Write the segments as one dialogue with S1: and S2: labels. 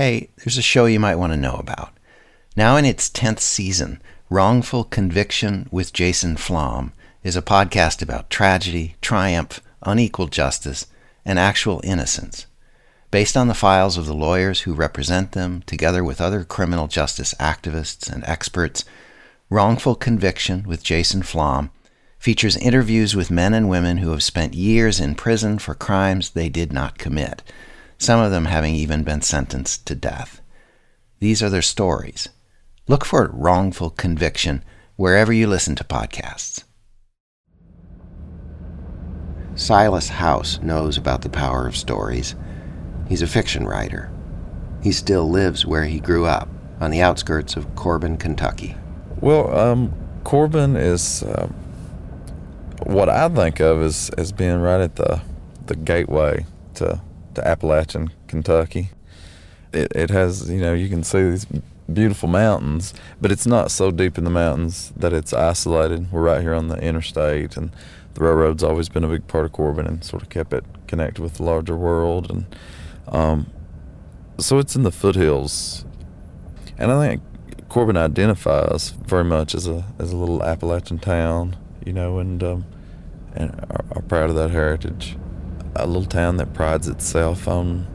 S1: Hey, there's a show you might want to know about. Now in its 10th season, Wrongful Conviction with Jason Flom is a podcast about tragedy, triumph, unequal justice, and actual innocence. Based on the files of the lawyers who represent them, together with other criminal justice activists and experts, Wrongful Conviction with Jason Flom features interviews with men and women who have spent years in prison for crimes they did not commit, some of them having even been sentenced to death. These are their stories. Look for Wrongful Conviction wherever you listen to podcasts. Silas House knows about the power of stories. He's a fiction writer. He still lives where he grew up, on the outskirts of Corbin, Kentucky.
S2: Well, um, Corbin is uh, what I think of as, as being right at the the gateway to to Appalachian, Kentucky. It it has you know you can see these beautiful mountains, but it's not so deep in the mountains that it's isolated. We're right here on the interstate, and the railroad's always been a big part of Corbin and sort of kept it connected with the larger world and um, so it's in the foothills, and I think Corbin identifies very much as a as a little Appalachian town, you know, and um, and are, are proud of that heritage. A little town that prides itself on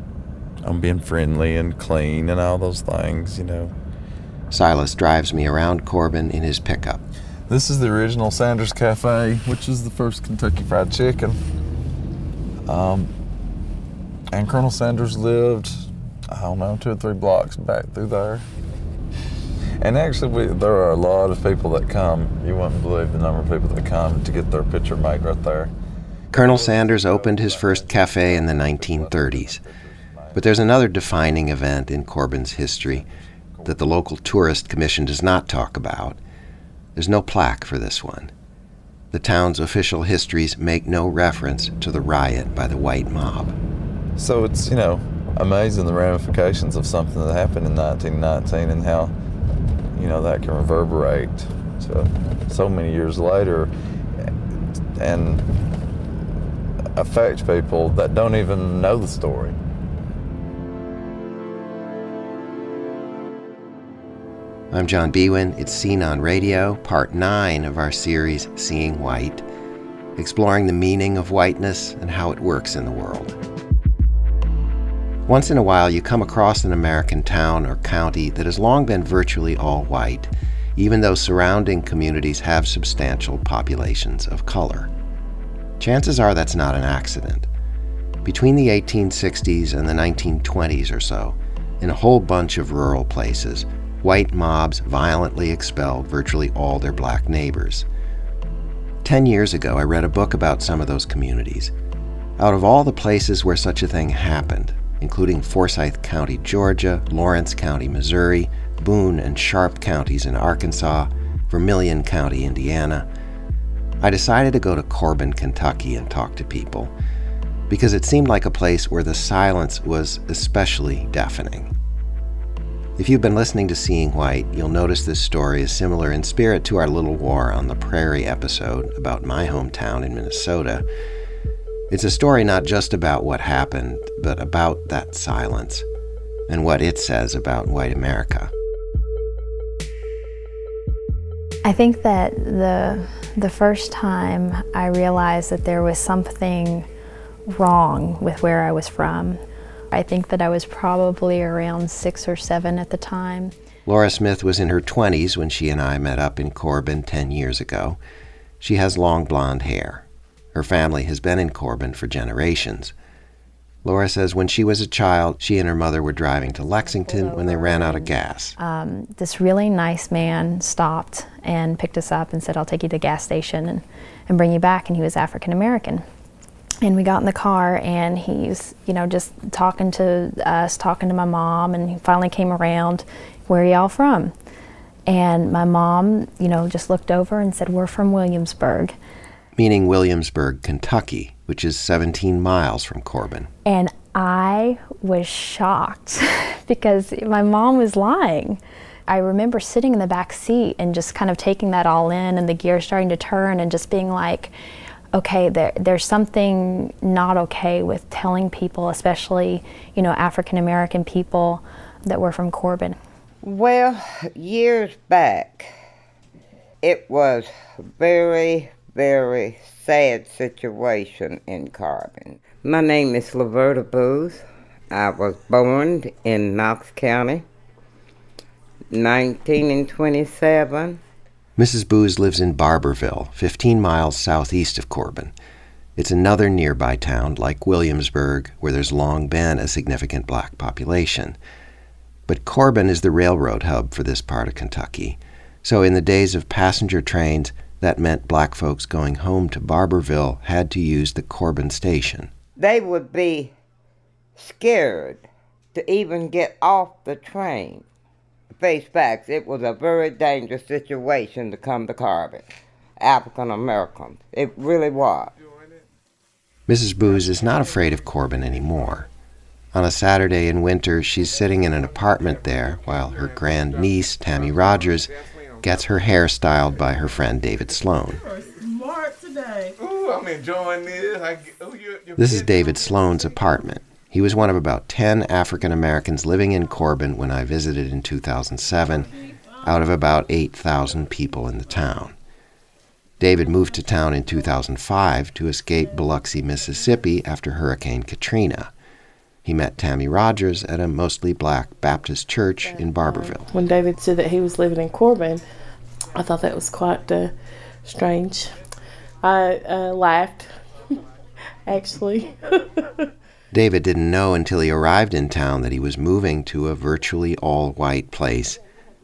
S2: on being friendly and clean and all those things, you know.
S1: Silas drives me around Corbin in his pickup.
S2: This is the original Sanders Cafe, which is the first Kentucky Fried Chicken. Um, and Colonel Sanders lived, I don't know, two or three blocks back through there. And actually, we, there are a lot of people that come. You wouldn't believe the number of people that come to get their picture made right there.
S1: Colonel Sanders opened his first cafe in the 1930s. But there's another defining event in Corbin's history that the local tourist commission does not talk about. There's no plaque for this one. The town's official histories make no reference to the riot by the white mob.
S2: So it's, you know, amazing the ramifications of something that happened in 1919 and how, you know, that can reverberate to so many years later and affect people that don't even know the story.
S1: I'm John Biewen. It's Scene on Radio, part nine of our series, Seeing White, exploring the meaning of whiteness and how it works in the world. Once in a while, you come across an American town or county that has long been virtually all white, even though surrounding communities have substantial populations of color. Chances are that's not an accident. Between the 1860s and the 1920s or so, in a whole bunch of rural places, white mobs violently expelled virtually all their black neighbors. Ten years ago, I read a book about some of those communities. Out of all the places where such a thing happened, including Forsyth County, Georgia, Lawrence County, Missouri, Boone and Sharp counties in Arkansas, Vermillion County, Indiana. I decided to go to Corbin, Kentucky and talk to people because it seemed like a place where the silence was especially deafening. If you've been listening to Seeing White, you'll notice this story is similar in spirit to our Little War on the Prairie episode about my hometown in Minnesota, it's a story not just about what happened, but about that silence and what it says about white America.
S3: I think that the the first time I realized that there was something wrong with where I was from, I think that I was probably around six or seven at the time.
S1: Laura Smith was in her 20s when she and I met up in Corbin 10 years ago. She has long blonde hair. Her family has been in Corbin for generations. Laura says when she was a child, she and her mother were driving to Lexington when they ran out of gas.
S3: Um, this really nice man stopped and picked us up and said, I'll take you to the gas station and, and bring you back. And he was African American. And we got in the car and he's, you know, just talking to us, talking to my mom, and he finally came around, Where are y'all from? And my mom, you know, just looked over and said, We're from Williamsburg
S1: meaning Williamsburg, Kentucky, which is 17 miles from Corbin.
S3: And I was shocked because my mom was lying. I remember sitting in the back seat and just kind of taking that all in and the gear starting to turn and just being like, okay, there, there's something not okay with telling people, especially, you know, African American people, that were from Corbin?
S4: Well, years back, it was very, very sad situation in Corbin. My name is Laverta Booth. I was born in Knox County, 19 and 27.
S1: Mrs. Booz lives in Barbourville, 15 miles southeast of Corbin. It's another nearby town, like Williamsburg, where there's long been a significant black population. But Corbin is the railroad hub for this part of Kentucky. So in the days of passenger trains, that meant black folks going home to Barbourville had to use the Corbin station.
S4: They would be scared to even get off the train. Face facts, it was a very dangerous situation to come to Corbin. African Americans. It really was.
S1: Mrs. Booz is not afraid of Corbin anymore. On a Saturday in winter, she's sitting in an apartment there while her grand niece, Tammy Rogers, gets her hair styled by her friend David Sloan.
S5: Ooh, I'm enjoying this. I, ooh, you're, you're
S1: This is David Sloan's apartment. He was one of about 10 African Americans living in Corbin when I visited in 2007, out of about 8,000 people in the town. David moved to town in 2005 to escape Biloxi, Mississippi after Hurricane Katrina. He met Tammy Rogers at a mostly black Baptist church in Barbourville.
S6: When David said that he was living in Corbin, I thought that was quite uh, strange. I uh, laughed, actually.
S1: David didn't know until he arrived in town that he was moving to a virtually all white place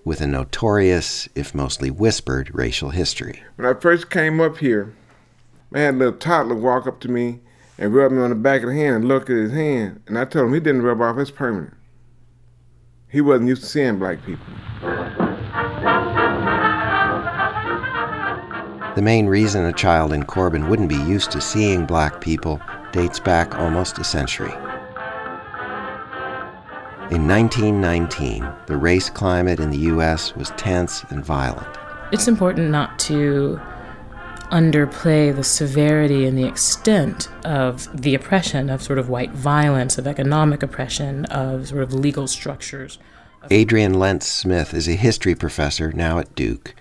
S1: with a notorious, if mostly whispered, racial history.
S5: When I first came up here, I had a little toddler walk up to me and rubbed me on the back of the hand and looked at his hand. And I told him he didn't rub off, it's permanent. He wasn't used to seeing black people.
S1: The main reason a child in Corbin wouldn't be used to seeing black people dates back almost a century. In 1919, the race climate in the U.S. was tense and violent.
S7: It's important not to underplay the severity and the extent of the oppression of sort of white violence, of economic oppression, of sort of legal structures.
S1: Adriane Lentz Smith is a history professor now at Duke.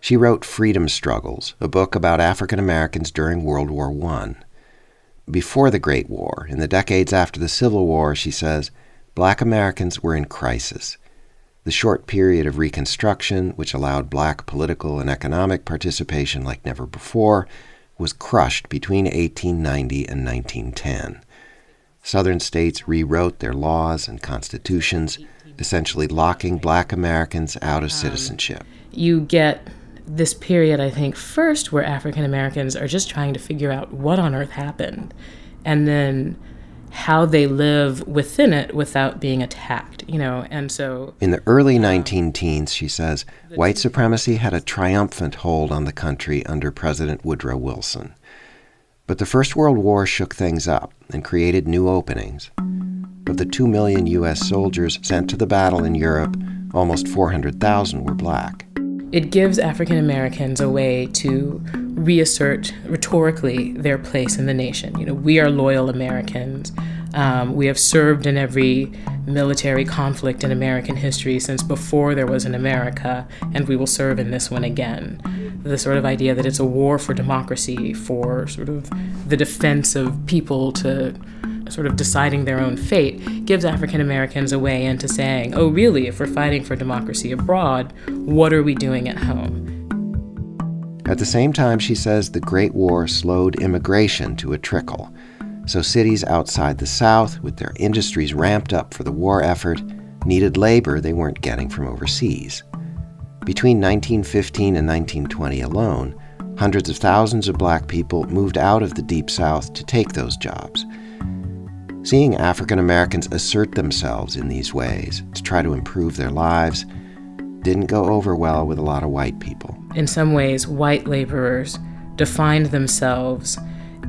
S1: She wrote Freedom Struggles, a book about African Americans during World War I. Before the Great War, in the decades after the Civil War, she says, black Americans were in crisis. The short period of Reconstruction, which allowed black political and economic participation like never before, was crushed between 1890 and 1910. Southern states rewrote their laws and constitutions, essentially locking black Americans out of um, citizenship.
S7: You get this period, I think, first where African Americans are just trying to figure out what on earth happened and then how they live within it without being attacked, you know, and so
S1: In the early 19 teens, she says, white supremacy had a triumphant hold on the country under President Woodrow Wilson. But the First World War shook things up and created new openings. Of the 2 million U.S. soldiers sent to the battle in Europe, almost 400,000 were black.
S7: it gives African Americans a way to reassert rhetorically their place in the nation. You know, we are loyal Americans. Um, we have served in every military conflict in American history since before there was an America, and we will serve in this one again. The sort of idea that it's a war for democracy, for sort of the defense of people to sort of deciding their own fate, gives African Americans a way into saying, oh, really, if we're fighting for democracy abroad, what are we doing at home?
S1: At the same time, she says the Great War slowed immigration to a trickle. So cities outside the South, with their industries ramped up for the war effort, needed labor they weren't getting from overseas. Between 1915 and 1920 alone, hundreds of thousands of black people moved out of the Deep South to take those jobs. Seeing African Americans assert themselves in these ways to try to improve their lives didn't go over well with a lot of white people.
S7: In some ways, white laborers defined themselves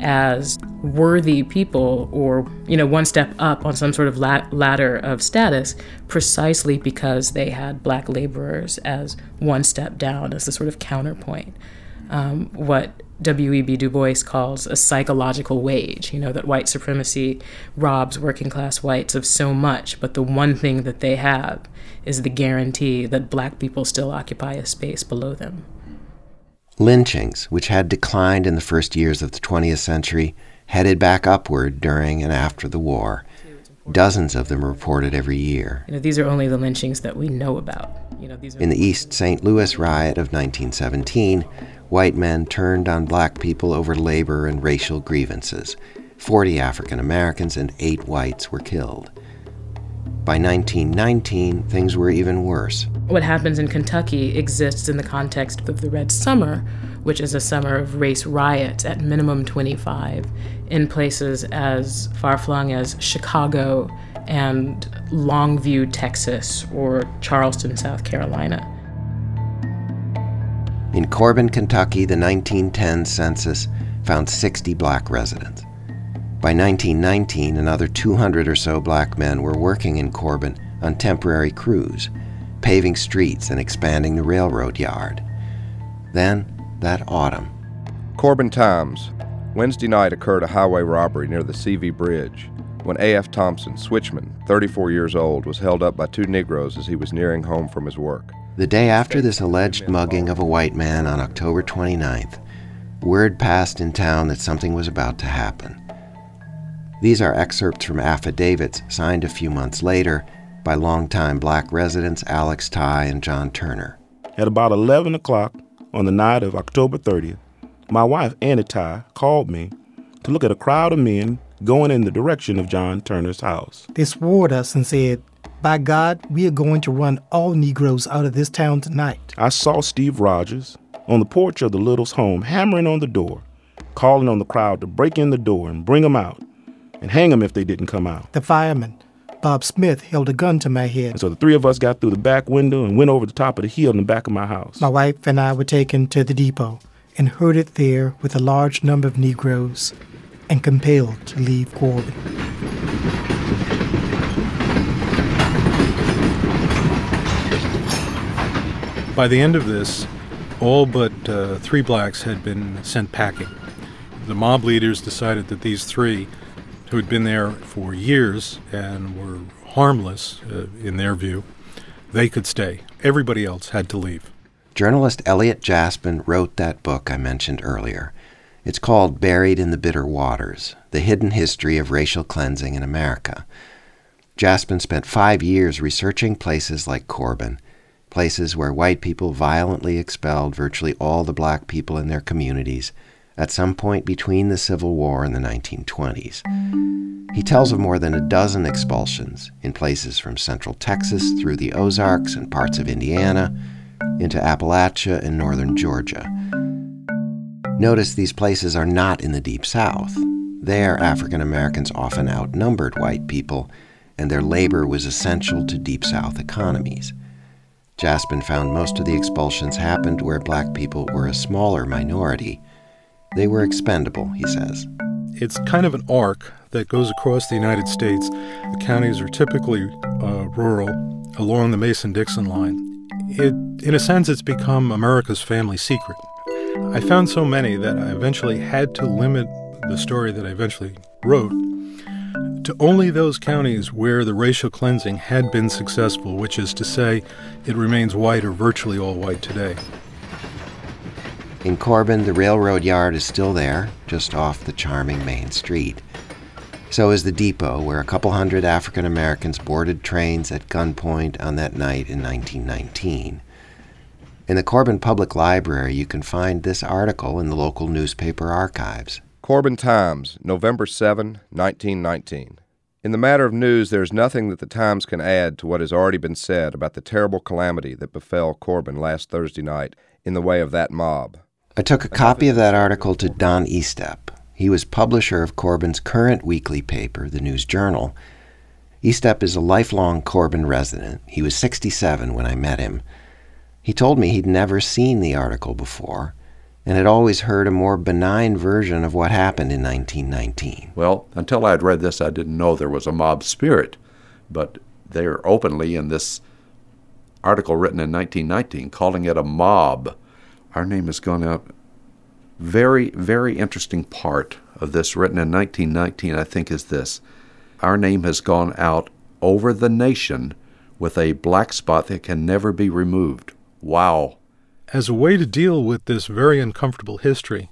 S7: as worthy people or you know one step up on some sort of la- ladder of status precisely because they had black laborers as one step down as a sort of counterpoint um, what W.E.B. Du Bois calls a psychological wage, you know, that white supremacy robs working class whites of so much, but the one thing that they have is the guarantee that black people still occupy a space below them.
S1: Lynchings, which had declined in the first years of the 20th century, headed back upward during and after the war. Dozens of them reported every year.
S7: You know, these are only the lynchings that we know about. You know, these are
S1: In the East St. Louis riot of 1917, white men turned on black people over labor and racial grievances. Forty African Americans and eight whites were killed. By 1919, things were even worse.
S7: What happens in Kentucky exists in the context of the Red Summer, which is a summer of race riots at minimum 25 in places as far flung as Chicago and Longview, Texas, or Charleston, South Carolina.
S1: In Corbin, Kentucky, the 1910 census found 60 black residents. By 1919, another 200 or so black men were working in Corbin on temporary crews, paving streets and expanding the railroad yard. Then, that autumn,
S8: Corbin Times. Wednesday night occurred a highway robbery near the CV Bridge when A.F. Thompson, switchman, 34 years old, was held up by two Negroes as he was nearing home from his work.
S1: the day after this alleged mugging of a white man on October 29th, word passed in town that something was about to happen. These are excerpts from affidavits signed a few months later by longtime black residents Alex Ty and John Turner.
S9: At about 11 o'clock on the night of October 30th, my wife, Annie Ty, called me to look at a crowd of men going in the direction of John Turner's house.
S10: They swore at us and said, By God, we are going to run all Negroes out of this town tonight.
S9: I saw Steve Rogers on the porch of the Littles' home hammering on the door, calling on the crowd to break in the door and bring them out and hang them if they didn't come out.
S10: The fireman, Bob Smith, held a gun to my head.
S9: And so the three of us got through the back window and went over the top of the hill in the back of my house.
S10: My wife and I were taken to the depot and herded there with a large number of Negroes and compelled to leave Corbin.
S11: By the end of this, all but uh, three blacks had been sent packing. The mob leaders decided that these three, who had been there for years and were harmless uh, in their view, they could stay. Everybody else had to leave.
S1: Journalist Elliot Jaspin wrote that book I mentioned earlier. It's called Buried in the Bitter Waters The Hidden History of Racial Cleansing in America. Jaspin spent five years researching places like Corbin, places where white people violently expelled virtually all the black people in their communities at some point between the Civil War and the 1920s. He tells of more than a dozen expulsions in places from central Texas through the Ozarks and parts of Indiana into Appalachia and northern Georgia. Notice these places are not in the Deep South. There, African Americans often outnumbered white people, and their labor was essential to Deep South economies. Jaspin found most of the expulsions happened where black people were a smaller minority. They were expendable, he says.
S11: It's kind of an arc that goes across the United States. The counties are typically uh, rural along the Mason Dixon line. It, in a sense, it's become America's family secret. I found so many that I eventually had to limit the story that I eventually wrote to only those counties where the racial cleansing had been successful, which is to say, it remains white or virtually all white today.
S1: In Corbin, the railroad yard is still there, just off the charming main street. So is the depot, where a couple hundred African Americans boarded trains at gunpoint on that night in 1919. In the Corbin Public Library, you can find this article in the local newspaper archives.
S8: Corbin Times, November 7, 1919. In the matter of news, there is nothing that the Times can add to what has already been said about the terrible calamity that befell Corbin last Thursday night in the way of that mob.
S1: I took a copy of that article to Don Estep. He was publisher of Corbin's current weekly paper, the News Journal. Estep is a lifelong Corbin resident. He was 67 when I met him. He told me he'd never seen the article before and had always heard a more benign version of what happened in 1919.
S12: Well, until I had read this, I didn't know there was a mob spirit, but they're openly in this article written in 1919 calling it a mob. Our name has gone out. very, very interesting part of this, written in 1919, I think, is this Our name has gone out over the nation with a black spot that can never be removed. Wow.
S11: As a way to deal with this very uncomfortable history,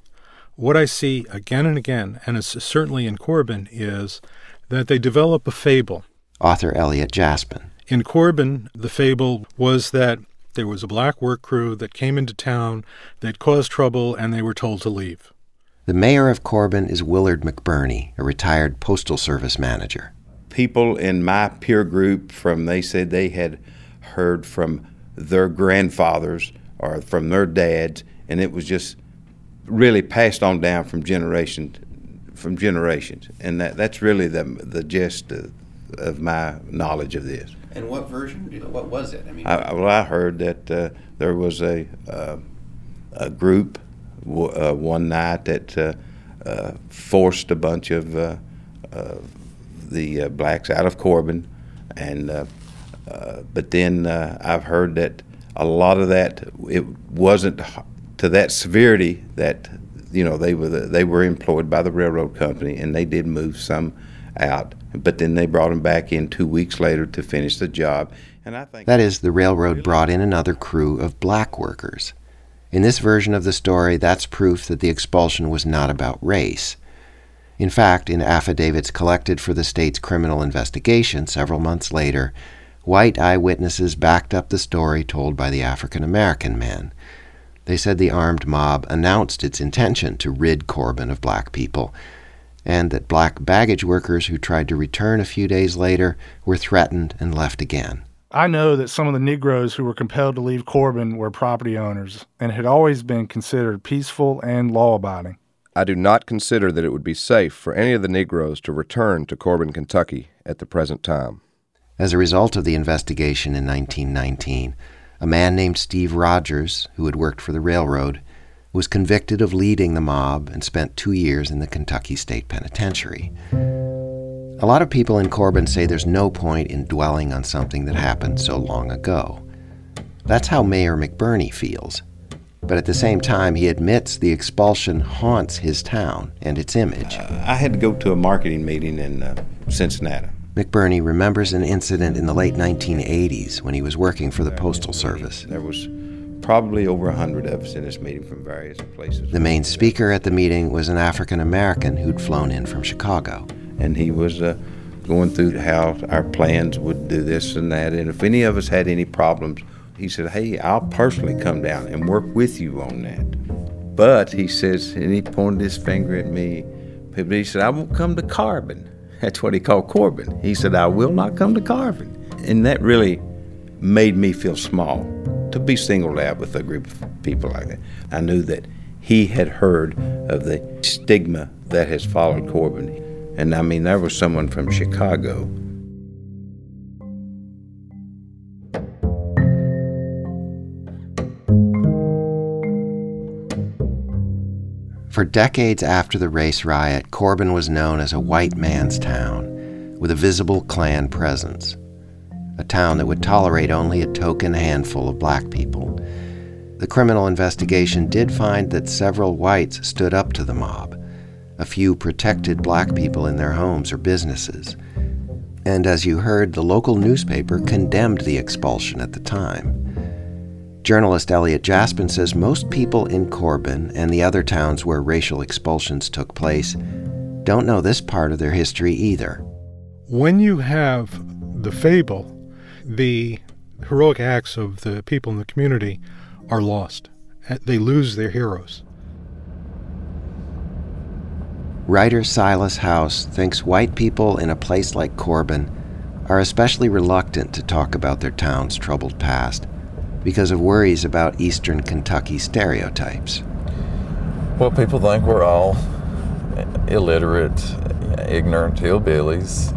S11: what I see again and again, and it's certainly in Corbin, is that they develop a fable.
S1: Author Elliot Jaspin.
S11: In Corbin, the fable was that there was a black work crew that came into town that caused trouble and they were told to leave.
S1: The mayor of Corbin is Willard McBurney, a retired Postal Service manager.
S13: People in my peer group from they said they had heard from their grandfathers or from their dads and it was just really passed on down from generation from generations and that that's really the the gist of, of my knowledge of this.
S14: And what version? What was it? I mean,
S13: I, well, I heard that uh, there was a uh, a group w- uh, one night that uh, uh, forced a bunch of uh, the blacks out of Corbin, and but then I've heard that a lot of that it wasn't to that severity that you know they were the, they were employed by the railroad company and they did move some out but then they brought him back in two weeks later to finish the job. And I think
S1: that is, the railroad brought in another crew of black workers. In this version of the story, that's proof that the expulsion was not about race. In fact, in affidavits collected for the state's criminal investigation several months later, white eyewitnesses backed up the story told by the African American man. They said the armed mob announced its intention to rid Corbin of black people and that black baggage workers who tried to return a few days later were threatened and left again.
S15: I know that some of the Negroes who were compelled to leave Corbin were property owners and had always been considered peaceful and law abiding.
S8: I do not consider that it would be safe for any of the Negroes to return to Corbin, Kentucky at the present time.
S1: As a result of the investigation in 1919, a man named Steve Rogers, who had worked for the railroad, was convicted of leading the mob and spent two years in the Kentucky State Penitentiary. A lot of people in Corbin say there's no point in dwelling on something that happened so long ago. That's how Mayor McBurney feels. But at the same time, he admits the expulsion haunts his town and its image.
S13: Uh, I had to go to a marketing meeting in uh, Cincinnati.
S1: McBurney remembers an incident in the late 1980s when he was working for the Postal Service.
S13: There was probably over a hundred of us in this meeting from various places.
S1: The main speaker at the meeting was an African American who'd flown in from Chicago.
S13: And he was uh, going through how our plans would do this and that. And if any of us had any problems, he said, Hey, I'll personally come down and work with you on that. But he says, and he pointed his finger at me, but he said, I won't come to Carbon. That's what he called Corbin. He said, I will not come to Corbin. And that really made me feel small to be singled out with a group of people like that. I knew that he had heard of the stigma that has followed Corbin. And I mean, there was someone from Chicago.
S1: For decades after the race riot, Corbin was known as a white man's town, with a visible Klan presence a town that would tolerate only a token handful of black people. The criminal investigation did find that several whites stood up to the mob. A few protected black people in their homes or businesses. And as you heard, the local newspaper condemned the expulsion at the time. Journalist Elliot Jaspin says most people in Corbin and the other towns where racial expulsions took place don't know this part of their history either.
S11: When you have the fable the heroic acts of the people in the community are lost. Uh, they lose their heroes.
S1: Writer Silas House thinks white people in a place like Corbin are especially reluctant to talk about their town's troubled past because of worries about eastern Kentucky stereotypes.
S2: Well, people think we're all illiterate, ignorant hillbillies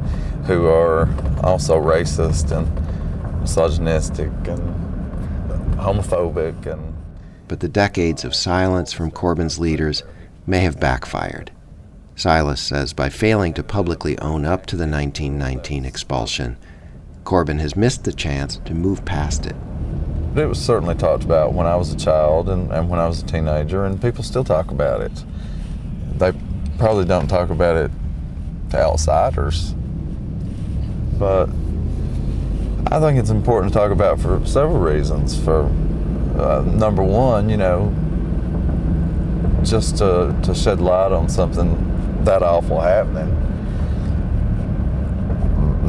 S2: who are also racist and misogynistic and homophobic and
S1: but the decades of silence from Corbin's leaders may have backfired. Silas says by failing to publicly own up to the 1919 expulsion, Corbyn has missed the chance to move past it.
S2: it was certainly talked about when I was a child and, and when I was a teenager, and people still talk about it. They probably don't talk about it to outsiders, but I think it's important to talk about for several reasons. For uh, number one, you know, just to, to shed light on something that awful happening.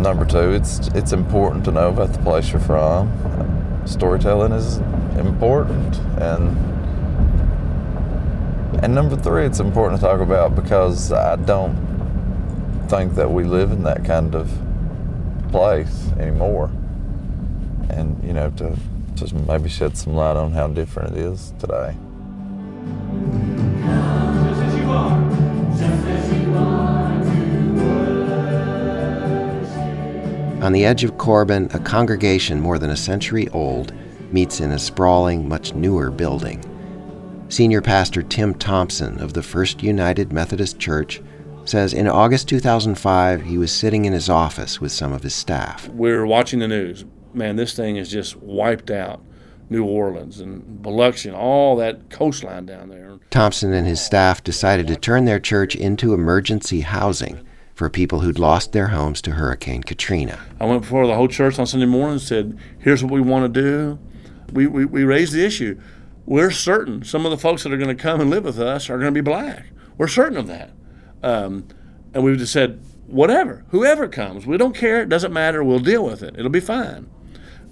S2: Number two, it's it's important to know about the place you're from. Storytelling is important, and and number three, it's important to talk about because I don't think that we live in that kind of place anymore. And you know, to just maybe shed some light on how different it is today.
S1: On the edge of Corbin, a congregation more than a century old meets in a sprawling, much newer building. Senior pastor Tim Thompson of the First United Methodist Church says in August 2005 he was sitting in his office with some of his staff.
S16: We're watching the news. Man, this thing has just wiped out New Orleans and Biloxi and all that coastline down there.
S1: Thompson and his staff decided to turn their church into emergency housing for people who'd lost their homes to Hurricane Katrina.
S16: I went before the whole church on Sunday morning and said, here's what we want to do. We, we, we raised the issue. We're certain some of the folks that are going to come and live with us are going to be black. We're certain of that. Um, and we just said, whatever, whoever comes, we don't care, it doesn't matter, we'll deal with it, it'll be fine.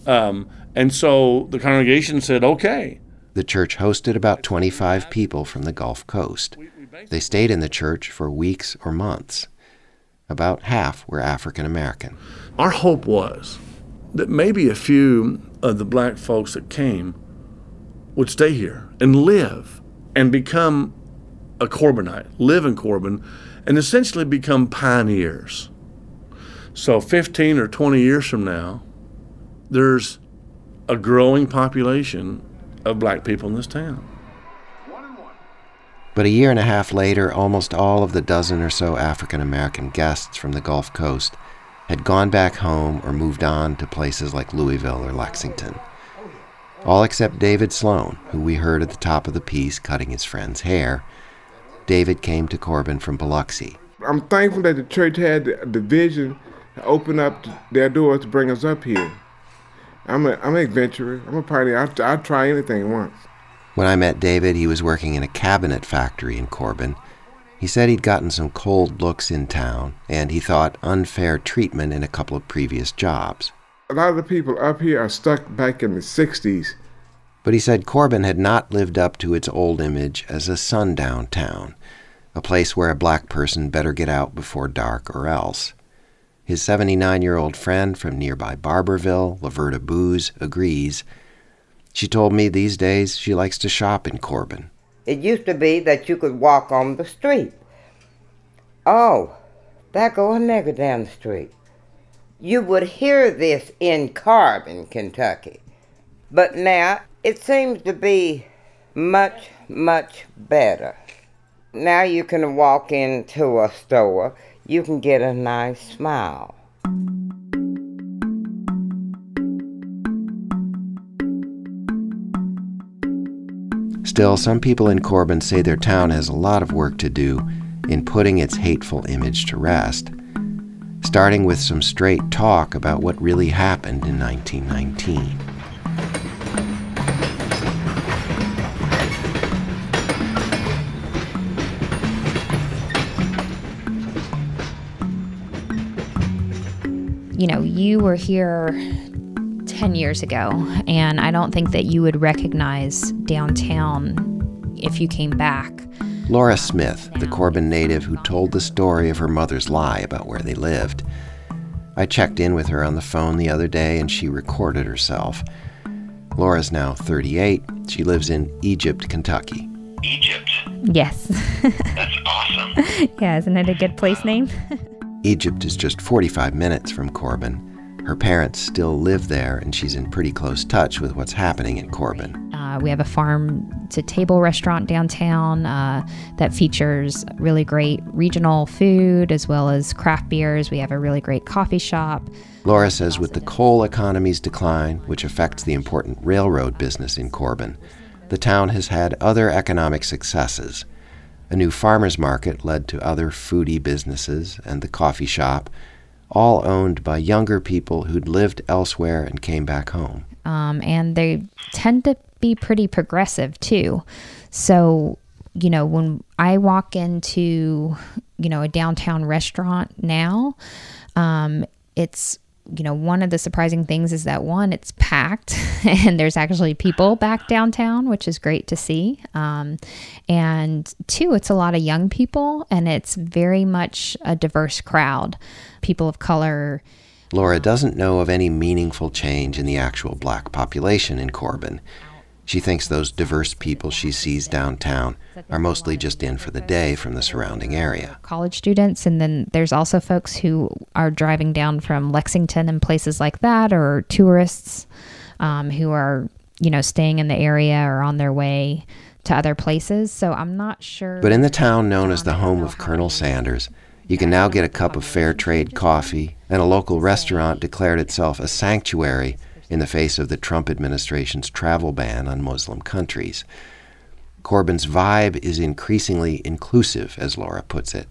S16: Um, and so the congregation said, okay.
S1: The church hosted about 25 people from the Gulf Coast. They stayed in the church for weeks or months. About half were African American.
S16: Our hope was that maybe a few of the black folks that came would stay here and live and become a Corbinite, live in Corbin, and essentially become pioneers. So 15 or 20 years from now, there's a growing population of black people in this town.
S1: But a year and a half later, almost all of the dozen or so African American guests from the Gulf Coast had gone back home or moved on to places like Louisville or Lexington. All except David Sloan, who we heard at the top of the piece cutting his friend's hair. David came to Corbin from Biloxi.
S5: I'm thankful that the church had the, vision to open up their doors to bring us up here. I'm a I'm an adventurer. I'm a party. I I try anything once.
S1: When I met David, he was working in a cabinet factory in Corbin. He said he'd gotten some cold looks in town, and he thought unfair treatment in a couple of previous jobs.
S5: A lot of the people up here are stuck back in the 60s.
S1: But he said Corbin had not lived up to its old image as a sundown town, a place where a black person better get out before dark or else. His 79 year old friend from nearby Barbourville, Laverta Booz, agrees. She told me these days she likes to shop in Corbin.
S4: It used to be that you could walk on the street. Oh, there go a nigger down the street. You would hear this in Corbin, Kentucky. But now it seems to be much, much better. Now you can walk into a store you can get a nice smile.
S1: Still, some people in Corbin say their town has a lot of work to do in putting its hateful image to rest, starting with some straight talk about what really happened in 1919.
S3: You were here 10 years ago, and I don't think that you would recognize downtown if you came back.
S1: Laura Smith, the Corbin native who told the story of her mother's lie about where they lived. I checked in with her on the phone the other day and she recorded herself. Laura's now 38. She lives in Egypt, Kentucky.
S17: Egypt?
S3: Yes.
S17: That's awesome.
S3: yeah, isn't it a good place name?
S1: Egypt is just 45 minutes from Corbin. Her parents still live there, and she's in pretty close touch with what's happening in Corbin.
S17: Uh, we have a farm to table restaurant downtown uh, that features really great regional food as well as craft beers. We have a really great coffee shop.
S1: Laura says with the coal economy's decline, which affects the important railroad business in Corbin, the town has had other economic successes. A new farmer's market led to other foodie businesses and the coffee shop all owned by younger people who'd lived elsewhere and came back home.
S17: Um, and they tend to be pretty progressive too. So, you know, when I walk into, you know, a downtown restaurant now, um, it's you know, one of the surprising things is that one, it's packed and there's actually people back downtown, which is great to see. Um, and two, it's a lot of young people and it's very much a diverse crowd. People of color.
S1: Laura doesn't know of any meaningful change in the actual black population in Corbin. She thinks those diverse people she sees downtown are mostly just in for the day from the surrounding area.
S17: College students, and then there's also folks who are driving down from Lexington and places like that, or tourists um, who are, you know, staying in the area or on their way to other places. So I'm not sure.
S1: But in the town known as the home of Colonel Sanders, you can now get a cup of fair trade coffee, and a local restaurant declared itself a sanctuary in the face of the Trump administration's travel ban on Muslim countries. Corbin's vibe is increasingly inclusive, as Laura puts it,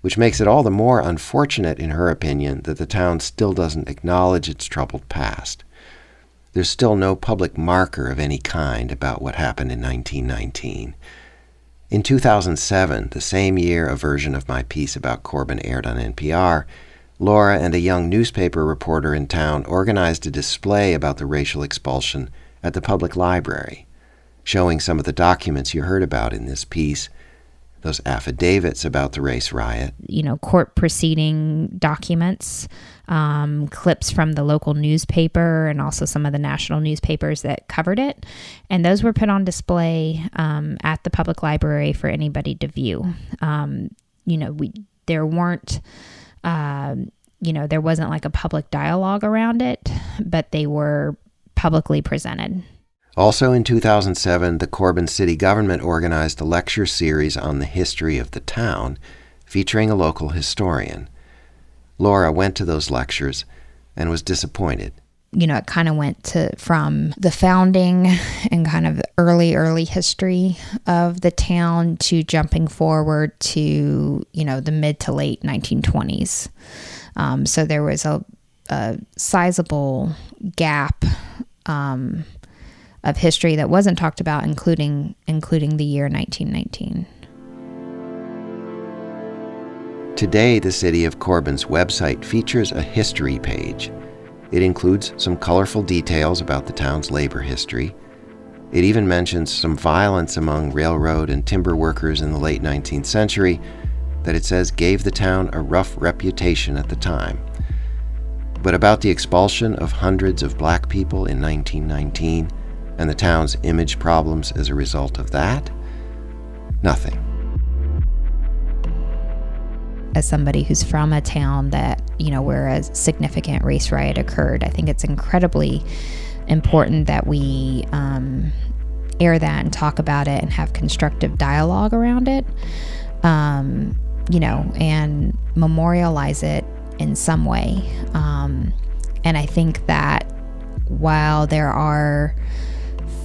S1: which makes it all the more unfortunate, in her opinion, that the town still doesn't acknowledge its troubled past. There's still no public marker of any kind about what happened in 1919. In 2007, the same year a version of my piece about Corbin aired on NPR, Laura and a young newspaper reporter in town organized a display about the racial expulsion at the public library, showing some of the documents you heard about in this piece those affidavits about the race riot.
S17: You know, court proceeding documents, um, clips from the local newspaper, and also some of the national newspapers that covered it. And those were put on display um, at the public library for anybody to view. Um, you know, we there weren't um, you know, there wasn't like a public dialogue around it, but they were publicly presented.
S1: Also in 2007, the Corbin City government organized a lecture series on the history of the town, featuring a local historian. Laura went to those lectures and was disappointed.
S17: You know, it kind of went to from the founding and kind of early, early history of the town to jumping forward to, you know, the mid to late 1920s. Um, so there was a, a sizable gap um, of history that wasn't talked about, including including the year 1919.
S1: Today, the City of Corbin's website features a history page. It includes some colorful details about the town's labor history. It even mentions some violence among railroad and timber workers in the late 19th century that it says gave the town a rough reputation at the time. But about the expulsion of hundreds of black people in 1919 and the town's image problems as a result of that? Nothing.
S17: As somebody who's from a town that, you know, where a significant race riot occurred, I think it's incredibly important that we um, air that and talk about it and have constructive dialogue around it. Um, you know, and memorialize it in some way. Um, and I think that while there are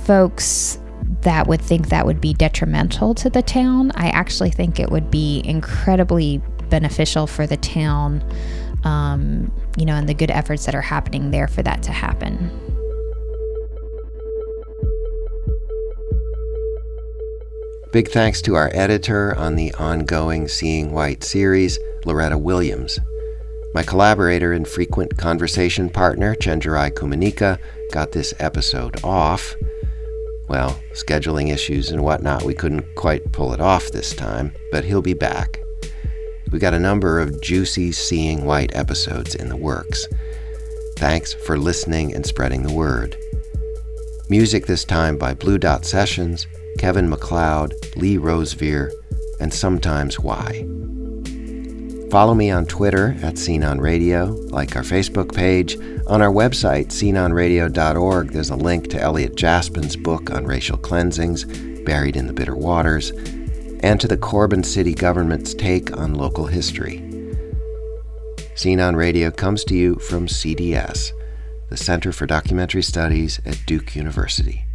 S17: folks that would think that would be detrimental to the town, I actually think it would be incredibly beneficial for the town, um, you know, and the good efforts that are happening there for that to happen.
S1: Big thanks to our editor on the ongoing Seeing White series, Loretta Williams. My collaborator and frequent conversation partner, Chenjerai Kumanyika, got this episode off. Well, scheduling issues and whatnot, we couldn't quite pull it off this time, but he'll be back. We got a number of juicy Seeing White episodes in the works. Thanks for listening and spreading the word. Music this time by Blue Dot Sessions, Kevin MacLeod, Lee Rosevere, and sometimes Why. Follow me on Twitter at Scene on Radio, like our Facebook page. On our website, sceneonradio.org, there's a link to Elliot Jaspin's book on racial cleansings, Buried in the Bitter Waters, and to the Corbin City government's take on local history. Scene on Radio comes to you from CDS, the Center for Documentary Studies at Duke University.